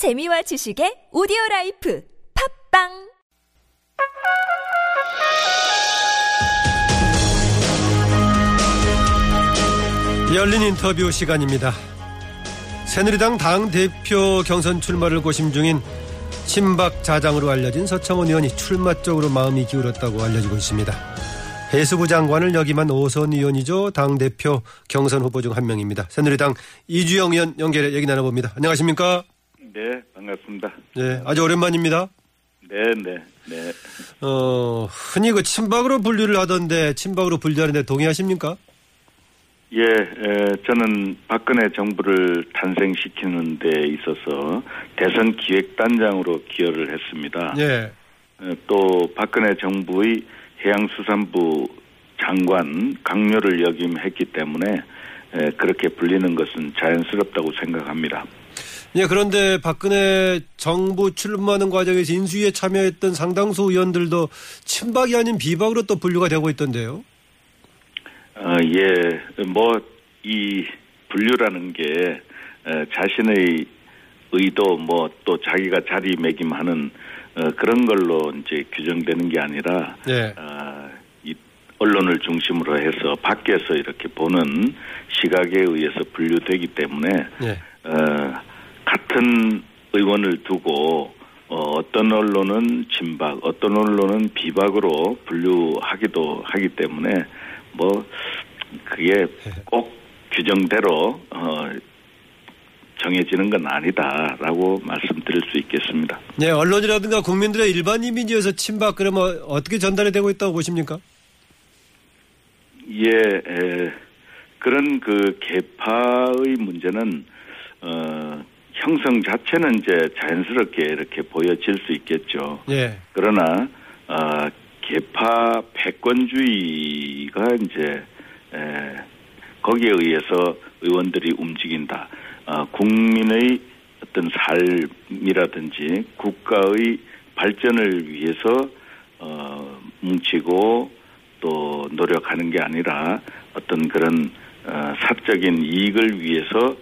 재미와 지식의 오디오 라이프 팟빵 열린 인터뷰 시간입니다. 새누리당 당 대표 경선 출마를 고심 중인 친박 좌장으로 알려진 서청원 의원이 출마 쪽으로 마음이 기울었다고 알려지고 있습니다. 해수부 장관을 역임한 오선 의원이죠. 당 대표 경선 후보 중 한 명입니다. 새누리당 이주영 의원 연결해 얘기 나눠봅니다. 안녕하십니까? 네, 반갑습니다. 네, 아주 오랜만입니다. 네, 네, 네. 어, 흔히 그 친박으로 분류를 하던데 친박으로 분류하는데 동의하십니까? 예, 에, 저는 박근혜 정부를 탄생시키는 데 있어서 대선 기획단장으로 기여를 했습니다. 예. 에, 또 박근혜 정부의 해양수산부 장관 강요를 역임했기 때문에 에, 그렇게 불리는 것은 자연스럽다고 생각합니다. 예, 그런데 박근혜 정부 출마하는 과정에서 인수위에 참여했던 상당수 의원들도 친박이 아닌 비박으로 또 분류가 되고 있던데요. 어, 예, 뭐, 이 분류라는 게, 에, 자신의 의도, 뭐, 또 자기가 자리매김하는, 어, 그런 걸로 이제 규정되는 게 아니라, 예. 어, 이 언론을 중심으로 해서 밖에서 이렇게 보는 시각에 의해서 분류되기 때문에, 예. 어, 같은 의원을 두고, 어, 어떤 언론은 친박, 어떤 언론은 비박으로 분류하기도 하기 때문에 뭐 그게 꼭 규정대로 어, 정해지는 건 아니다라고 말씀드릴 수 있겠습니다. 예, 언론이라든가 국민들의 일반 이미지에서 친박 그러면 어떻게 전달이 되고 있다고 보십니까? 예, 에, 그런 그 개파의 문제는 어, 형성 자체는 이제 자연스럽게 이렇게 보여질 수 있겠죠. 예. 그러나 어, 개파 패권주의가 이제 에, 거기에 의해서 의원들이 움직인다. 어, 국민의 어떤 삶이라든지 국가의 발전을 위해서 어, 뭉치고 또 노력하는 게 아니라 어떤 그런 어, 사적인 이익을 위해서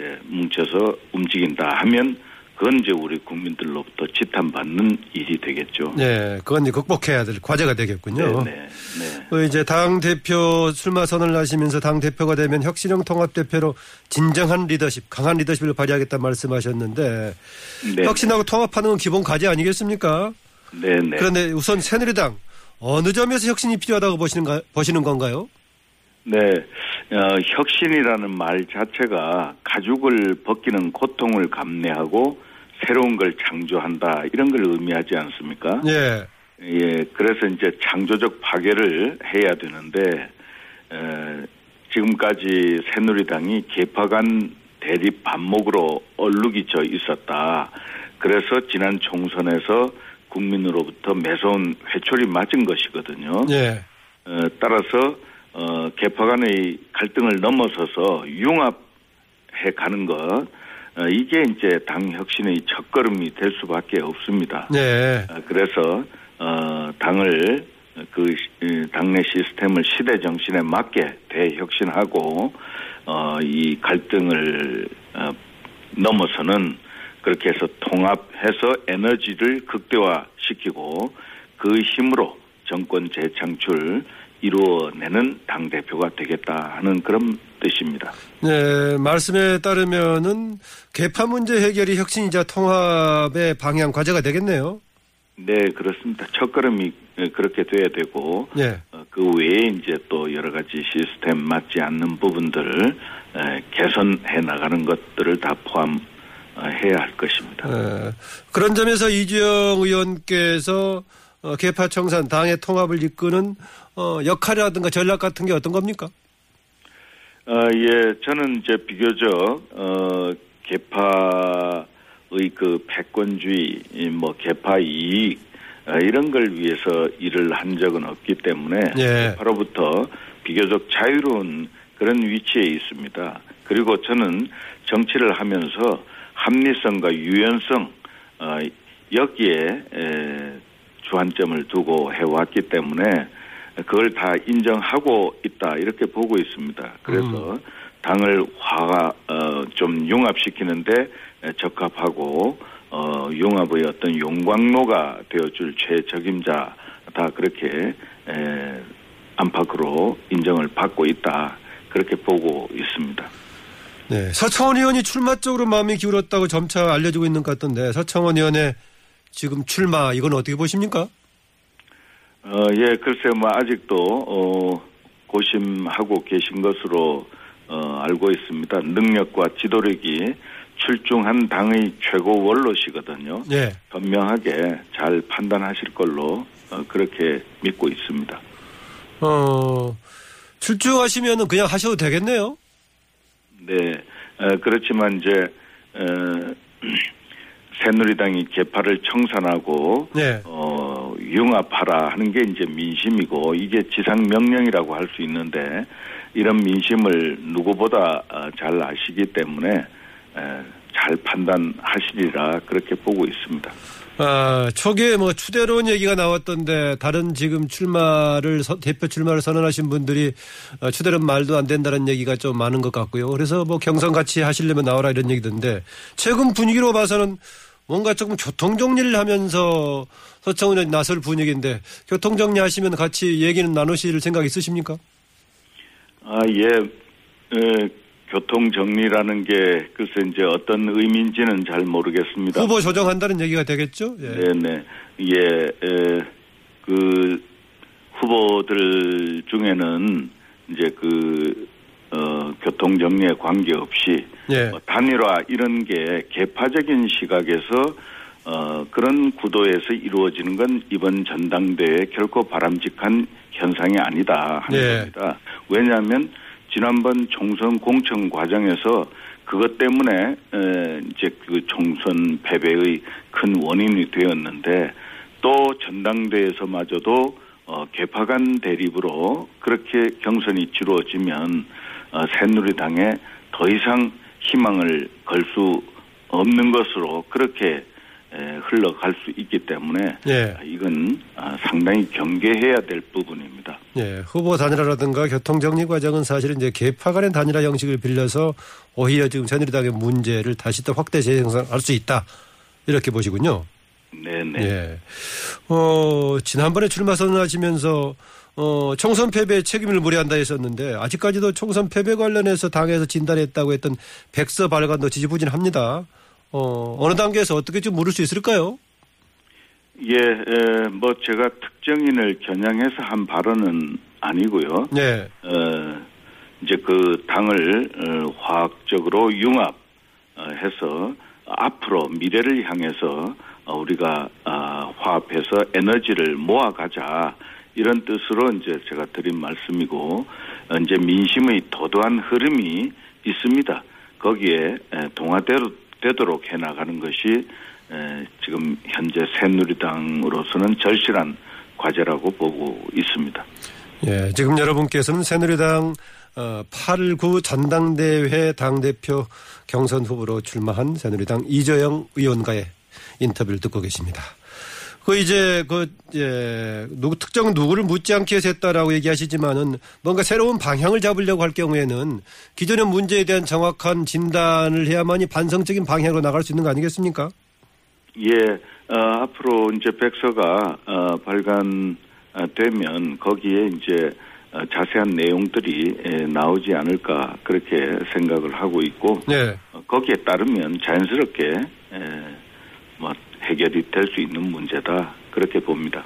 이제 뭉쳐서 움직인다 하면 그건 이제 우리 국민들로부터 지탄받는 일이 되겠죠. 예, 그건 이제 극복해야 될 과제가 되겠군요. 네, 네, 네. 그 이제 당 대표 출마 선언을 하시면서 당 대표가 되면 혁신형 통합 대표로 진정한 리더십, 강한 리더십을 발휘하겠다 말씀하셨는데 네, 혁신하고 통합하는 건 기본 과제 아니겠습니까? 네, 네. 그런데 우선 새누리당 어느 점에서 혁신이 필요하다고 보시는가 보시는 건가요? 네, 어, 혁신이라는 말 자체가 가죽을 벗기는 고통을 감내하고 새로운 걸 창조한다 이런 걸 의미하지 않습니까? 예. 예, 그래서 이제 창조적 파괴를 해야 되는데 에, 지금까지 새누리당이 개파 간 대립 반목으로 얼룩이져 있었다. 그래서 지난 총선에서 국민으로부터 매서운 회초리 맞은 것이거든요. 예. 어, 따라서 어, 개파 간의 갈등을 넘어서서 융합해 가는 것 어, 이게 이제 당 혁신의 첫 걸음이 될 수밖에 없습니다. 네. 어, 그래서 어, 당을 그 시- 당내 시스템을 시대 정신에 맞게 대혁신하고 어, 이 갈등을 어, 넘어서는 그렇게 해서 통합해서 에너지를 극대화시키고 그 힘으로 정권 재창출 이루어내는 당 대표가 되겠다 하는 그런 뜻입니다. 네, 말씀에 따르면은 개파 문제 해결이 혁신이자 통합의 방향 과제가 되겠네요. 네, 그렇습니다. 첫걸음이 그렇게 돼야 되고 예. 어, 그 외에 이제 또 여러 가지 시스템 맞지 않는 부분들을 에, 개선해 나가는 것들을 다 포함 해야 할 것입니다. 예. 그런 점에서 이주영 의원께서 어, 개파 청산 당의 통합을 이끄는 어, 역할이라든가 전략 같은 게 어떤 겁니까? 어, 예, 저는 이제 비교적 어, 개파의 그 패권주의, 이뭐 개파 이익 어, 이런 걸 위해서 일을 한 적은 없기 때문에 예. 개파로부터 비교적 자유로운 그런 위치에 있습니다. 그리고 저는 정치를 하면서 합리성과 유연성 어, 여기에 에, 주안점을 두고 해왔기 때문에 그걸 다 인정하고 있다 이렇게 보고 있습니다. 그래서 당을 화가 어, 좀 융합시키는데 적합하고 융합의 어떤 용광로가 되어줄 최적임자 다 그렇게 에, 안팎으로 인정을 받고 있다 그렇게 보고 있습니다. 네, 서청원 의원이 출마 쪽으로 마음이 기울었다고 점차 알려지고 있는 것 같던데 서청원 의원의 지금 출마 이건 어떻게 보십니까? 어, 예, 글쎄 뭐 아직도 어, 고심하고 계신 것으로 어, 알고 있습니다. 능력과 지도력이 출중한 당의 최고 원로시거든요. 네. 분명하게 잘 판단하실 걸로 어, 그렇게 믿고 있습니다. 어, 출중하시면은 그냥 하셔도 되겠네요. 네, 어, 그렇지만 이제 어, 새누리당이 개파를 청산하고 네. 어, 융합하라 하는 게 이제 민심이고 이게 지상 명령이라고 할 수 있는데 이런 민심을 누구보다 어, 잘 아시기 때문에 에, 잘 판단하시리라 그렇게 보고 있습니다. 아, 초기에 뭐 추대로운 얘기가 나왔던데 다른 지금 출마를 서- 대표 출마를 선언하신 분들이 어, 추대로는 말도 안 된다는 얘기가 좀 많은 것 같고요. 그래서 뭐 경선 같이 하시려면 나와라 이런 얘기던데 최근 분위기로 봐서는 뭔가 조금 교통 정리를 하면서 서청원 의원이 나설 분위기인데 교통 정리하시면 같이 얘기는 나누실 생각 있으십니까? 아, 예, 에, 교통 정리라는 게 글쎄 이제 어떤 의미인지는 잘 모르겠습니다. 후보 조정한다는 얘기가 되겠죠? 예. 네네. 예, 에, 그, 후보들 중에는 이제 그, 어, 교통 정리에 관계없이 예. 뭐 단일화 이런 게 개파적인 시각에서 어, 그런 구도에서 이루어지는 건 이번 전당대회 결코 바람직한 현상이 아니다 하는 예. 겁니다. 왜냐하면 지난번 총선 공천 과정에서 그것 때문에 에, 이제 그 총선 패배의 큰 원인이 되었는데 또 전당대회에서마저도 어, 개파 간 대립으로 그렇게 경선이 치루어지면 어, 새누리당에 더 이상 희망을 걸 수 없는 것으로 그렇게 에, 흘러갈 수 있기 때문에 예. 이건 아, 상당히 경계해야 될 부분입니다. 예, 후보 단일화라든가 교통정리 과정은 사실은 이제 개파 간의 단일화 형식을 빌려서 오히려 지금 새누리당의 문제를 다시 또 확대 재생산할 수 있다. 이렇게 보시군요. 네네. 예. 어, 지난번에 출마 선언하시면서 어, 총선 패배에 책임을 물어야 한다 했었는데 아직까지도 총선 패배 관련해서 당에서 진단했다고 했던 백서 발간도 지지부진합니다. 어, 어느 단계에서 어떻게 좀 물을 수 있을까요? 예, 에, 뭐 제가 특정인을 겨냥해서 한 발언은 아니고요. 네. 어, 이제 그 당을 어, 화학적으로 융합해서 앞으로 미래를 향해서 어, 우리가 아, 화합해서 에너지를 모아가자 이런 뜻으로 이제 제가 드린 말씀이고 어, 이제 민심의 도도한 흐름이 있습니다. 거기에 에, 동화 되도록 해나가는 것이 에, 지금 현재 새누리당으로서는 절실한 과제라고 보고 있습니다. 예, 지금 여러분께서는 새누리당 어, 8.9 전당대회 당대표 경선 후보로 출마한 새누리당 이재영 의원과의 인터뷰를 듣고 계십니다. 그 이제 그 예, 누구 특정 누구를 묻지 않기 위해서 했다라고 얘기하시지만은 뭔가 새로운 방향을 잡으려고 할 경우에는 기존의 문제에 대한 정확한 진단을 해야만이 반성적인 방향으로 나갈 수 있는 거 아니겠습니까? 예, 어, 앞으로 이제 백서가 어, 발간되면 거기에 이제 어, 자세한 내용들이 에, 나오지 않을까 그렇게 생각을 하고 있고 네. 어, 거기에 따르면 자연스럽게 에, 뭐 해결이 될 수 있는 문제다 그렇게 봅니다.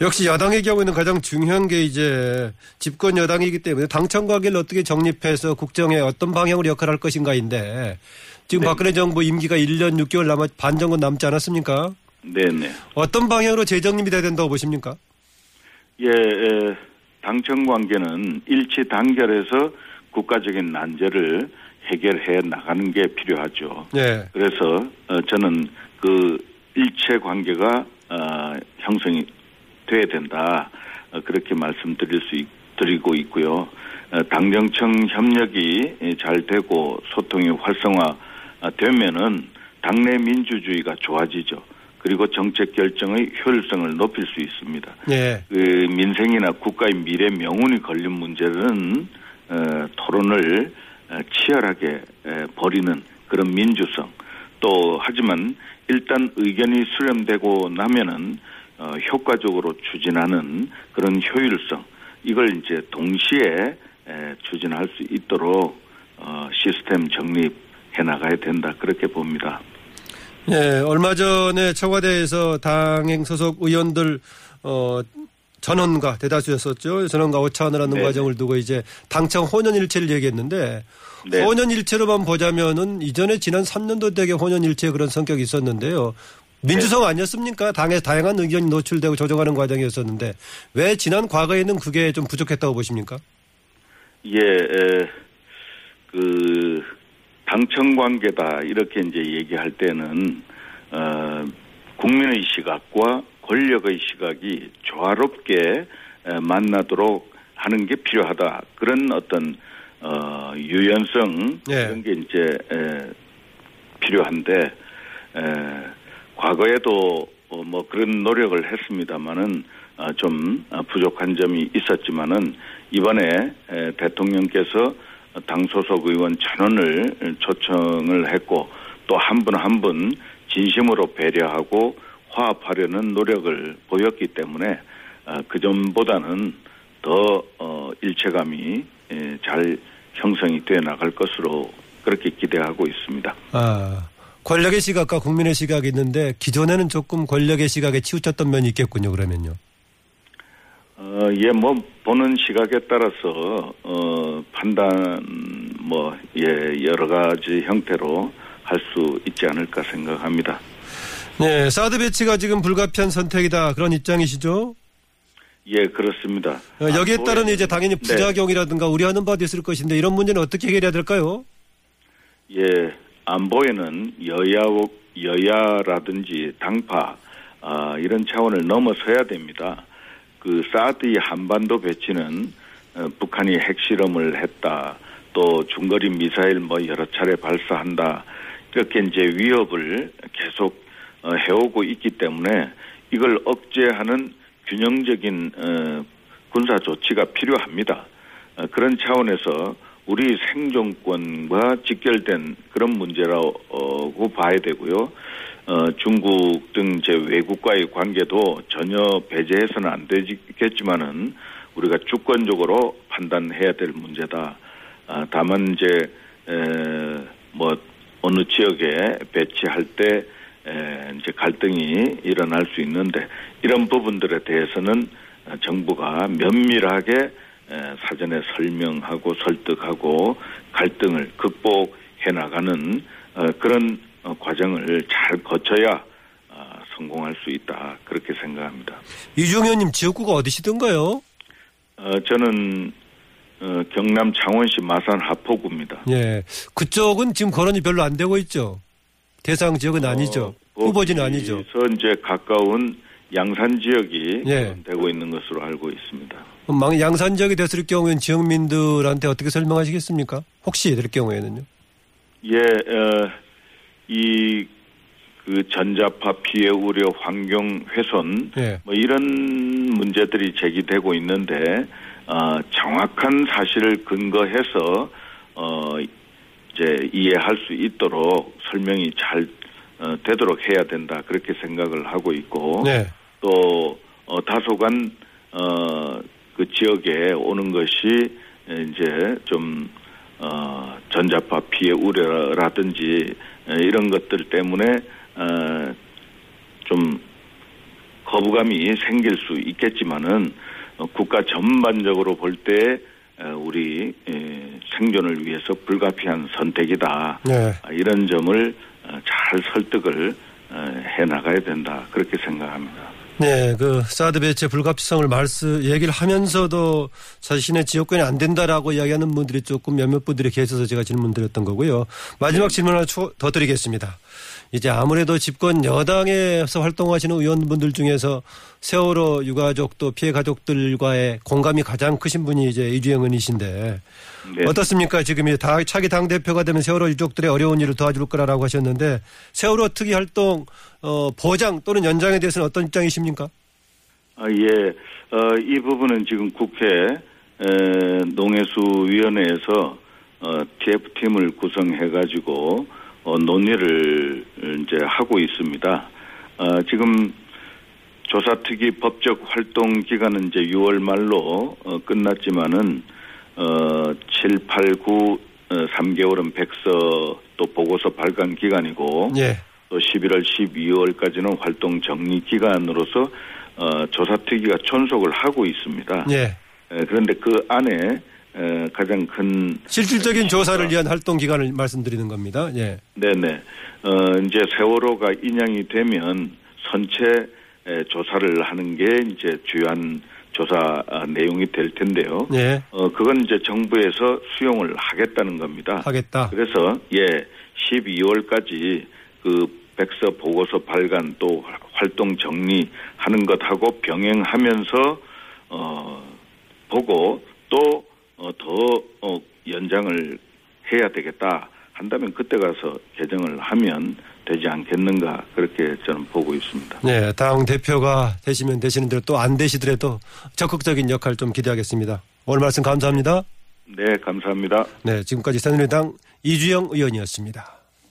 역시 야당의 경우에는 가장 중요한 게 이제 집권 여당이기 때문에 당청 관계를 어떻게 정립해서 국정에 어떤 방향으로 역할할 것인가인데 지금 네. 박근혜 정부 임기가 1년 6개월 남아 반정권 남지 않았습니까? 네네. 어떤 방향으로 재정립이 돼야 된다고 보십니까? 예, 에, 당청 관계는 일치 단결해서 국가적인 난제를 해결해 나가는 게 필요하죠. 네. 그래서 어, 저는 그 일체 관계가 어, 형성이 돼야 된다 어, 그렇게 말씀드릴 수 있, 드리고 있고요. 어, 당정청 협력이 예, 잘 되고 소통이 활성화 아, 되면은 당내 민주주의가 좋아지죠. 그리고 정책 결정의 효율성을 높일 수 있습니다. 네. 그 민생이나 국가의 미래 명운이 걸린 문제는 어, 토론을 어, 치열하게 에, 벌이는 그런 민주성 또 하지만 일단 의견이 수렴되고 나면은 어, 효과적으로 추진하는 그런 효율성 이걸 이제 동시에 에, 추진할 수 있도록 어, 시스템 정립해 나가야 된다 그렇게 봅니다. 예, 얼마 전에 청와대에서 당행 소속 의원들 어 전원과 대다수였었죠. 전원과 오차원을 하는 네. 과정을 두고 이제 당청 혼연일체를 얘기했는데 네. 혼연일체로만 보자면은 이전에 지난 3년도 되게 혼연일체 그런 성격이 있었는데요. 민주성 아니었습니까? 당에 다양한 의견이 노출되고 조정하는 과정이었었는데 왜 지난 과거에는 그게 좀 부족했다고 보십니까? 예, 에, 그 당청 관계다 이렇게 이제 얘기할 때는 어, 국민의 시각과 권력의 시각이 조화롭게 에, 만나도록 하는 게 필요하다 그런 어떤 어, 유연성 예. 그런 게 이제 에, 필요한데 에, 과거에도 어, 뭐 그런 노력을 했습니다마는 어, 좀 어, 부족한 점이 있었지만은 이번에 에, 대통령께서 당 소속 의원 전원을 초청을 했고 또 한 분 한 분 진심으로 배려하고 화합하려는 노력을 보였기 때문에 어, 그 점보다는 더 어, 일체감이 에, 잘 형성이 돼 나갈 것으로 그렇게 기대하고 있습니다. 아, 권력의 시각과 국민의 시각이 있는데 기존에는 조금 권력의 시각에 치우쳤던 면이 있겠군요. 그러면요. 어, 예, 뭐, 보는 시각에 따라서, 어, 판단, 뭐, 예, 여러 가지 형태로 할 수 있지 않을까 생각합니다. 네, 사드 배치가 지금 불가피한 선택이다 그런 입장이시죠? 예, 그렇습니다. 어, 여기에 아, 따른 뭐, 이제 당연히 네. 부작용이라든가 우려하는 바도 있을 것인데 이런 문제는 어떻게 해결해야 될까요? 예, 안보에는 여야, 여야라든지 당파, 아, 이런 차원을 넘어서야 됩니다. 그 사드의 한반도 배치는 어, 북한이 핵실험을 했다. 또 중거리 미사일 뭐 여러 차례 발사한다. 이렇게 이제 위협을 계속 어, 해오고 있기 때문에 이걸 억제하는 균형적인 어, 군사 조치가 필요합니다. 어, 그런 차원에서 우리 생존권과 직결된 그런 문제라고 봐야 되고요. 어, 중국 등 이제 외국과의 관계도 전혀 배제해서는 안 되겠지만은 우리가 주권적으로 판단해야 될 문제다. 아, 다만 이제 에, 뭐 어느 지역에 배치할 때 에, 이제 갈등이 일어날 수 있는데 이런 부분들에 대해서는 어, 정부가 면밀하게 에, 사전에 설명하고 설득하고 갈등을 극복해 나가는 어, 그런 어, 과정을 잘 거쳐야 어, 성공할 수 있다 그렇게 생각합니다. 의원님 지역구가 어디시던가요? 어, 저는 어, 경남 창원시 마산 하포구입니다. 예, 그쪽은 지금 거론이 별로 안 되고 있죠. 대상 지역은 아니죠. 어, 후보지는 아니죠. 이제 가까운 양산 지역이 예. 되고 있는 것으로 알고 있습니다. 망- 양산 지역이 됐을 경우에는 지역민들한테 어떻게 설명하시겠습니까? 혹시 될 경우에는요. 예, 어, 이, 그 전자파 피해 우려 환경 훼손, 예. 뭐 이런 문제들이 제기되고 있는데, 어, 정확한 사실을 근거해서, 어, 이제 이해할 수 있도록 설명이 잘, 어, 되도록 해야 된다. 그렇게 생각을 하고 있고, 네. 또, 어, 다소간, 어, 그 지역에 오는 것이 이제 좀, 어, 전자파 피해 우려라든지 에, 이런 것들 때문에, 어, 좀 거부감이 생길 수 있겠지만은 어, 국가 전반적으로 볼 때 우리 에, 생존을 위해서 불가피한 선택이다. 네. 아, 이런 점을 어, 잘 설득을 어, 해 나가야 된다. 그렇게 생각합니다. 네, 그 사드 배치 불가피성을 말씀 얘기를 하면서도 자신의 지역권이 안 된다라고 이야기하는 분들이 조금 몇몇 분들이 계셔서 제가 질문드렸던 거고요. 마지막 질문 하나 추- 더 드리겠습니다. 이제 아무래도 집권 여당에서 활동하시는 의원분들 중에서 세월호 유가족 또 피해 가족들과의 공감이 가장 크신 분이 이제 이주영 의원이신데 네. 어떻습니까? 지금 이 다- 차기 당 대표가 되면 세월호 유족들의 어려운 일을 도와줄 거라고 하셨는데 세월호 특위 활동 어, 보장 또는 연장에 대해서는 어떤 입장이십니까? 아, 예. 어, 이 부분은 지금 국회 에, 농해수위원회에서 어, TF팀을 구성해가지고 어, 논의를 이제 하고 있습니다. 어, 지금 조사특위 법적 활동 기간은 이제 6월 말로 어, 끝났지만은 어, 7, 8, 9, 어, 3개월은 백서 또 보고서 발간 기간이고 예. 또 11월, 12월까지는 활동 정리 기간으로서 어, 조사특위가 존속을 하고 있습니다. 예. 에, 그런데 그 안에 에, 가장 큰 실질적인 조사를 위한 활동 기간을 말씀드리는 겁니다. 예. 네네 어, 이제 세월호가 인양이 되면 선체 에, 조사를 하는 게 이제 주요한 조사 아, 내용이 될 텐데요. 예. 어, 그건 이제 정부에서 수용을 하겠다는 겁니다. 하겠다. 그래서 예 12월까지 그 백서 보고서 발간 또 활동 정리하는 것하고 병행하면서 어 보고 또더 어, 연장을 해야 되겠다 한다면 그때 가서 개정을 하면 되지 않겠는가 그렇게 저는 보고 있습니다. 네, 당 대표가 되시면 되시는 대로 또 안 되시더라도 적극적인 역할 좀 기대하겠습니다. 오늘 말씀 감사합니다. 네 감사합니다. 네, 지금까지 새누리당 이주영 의원이었습니다.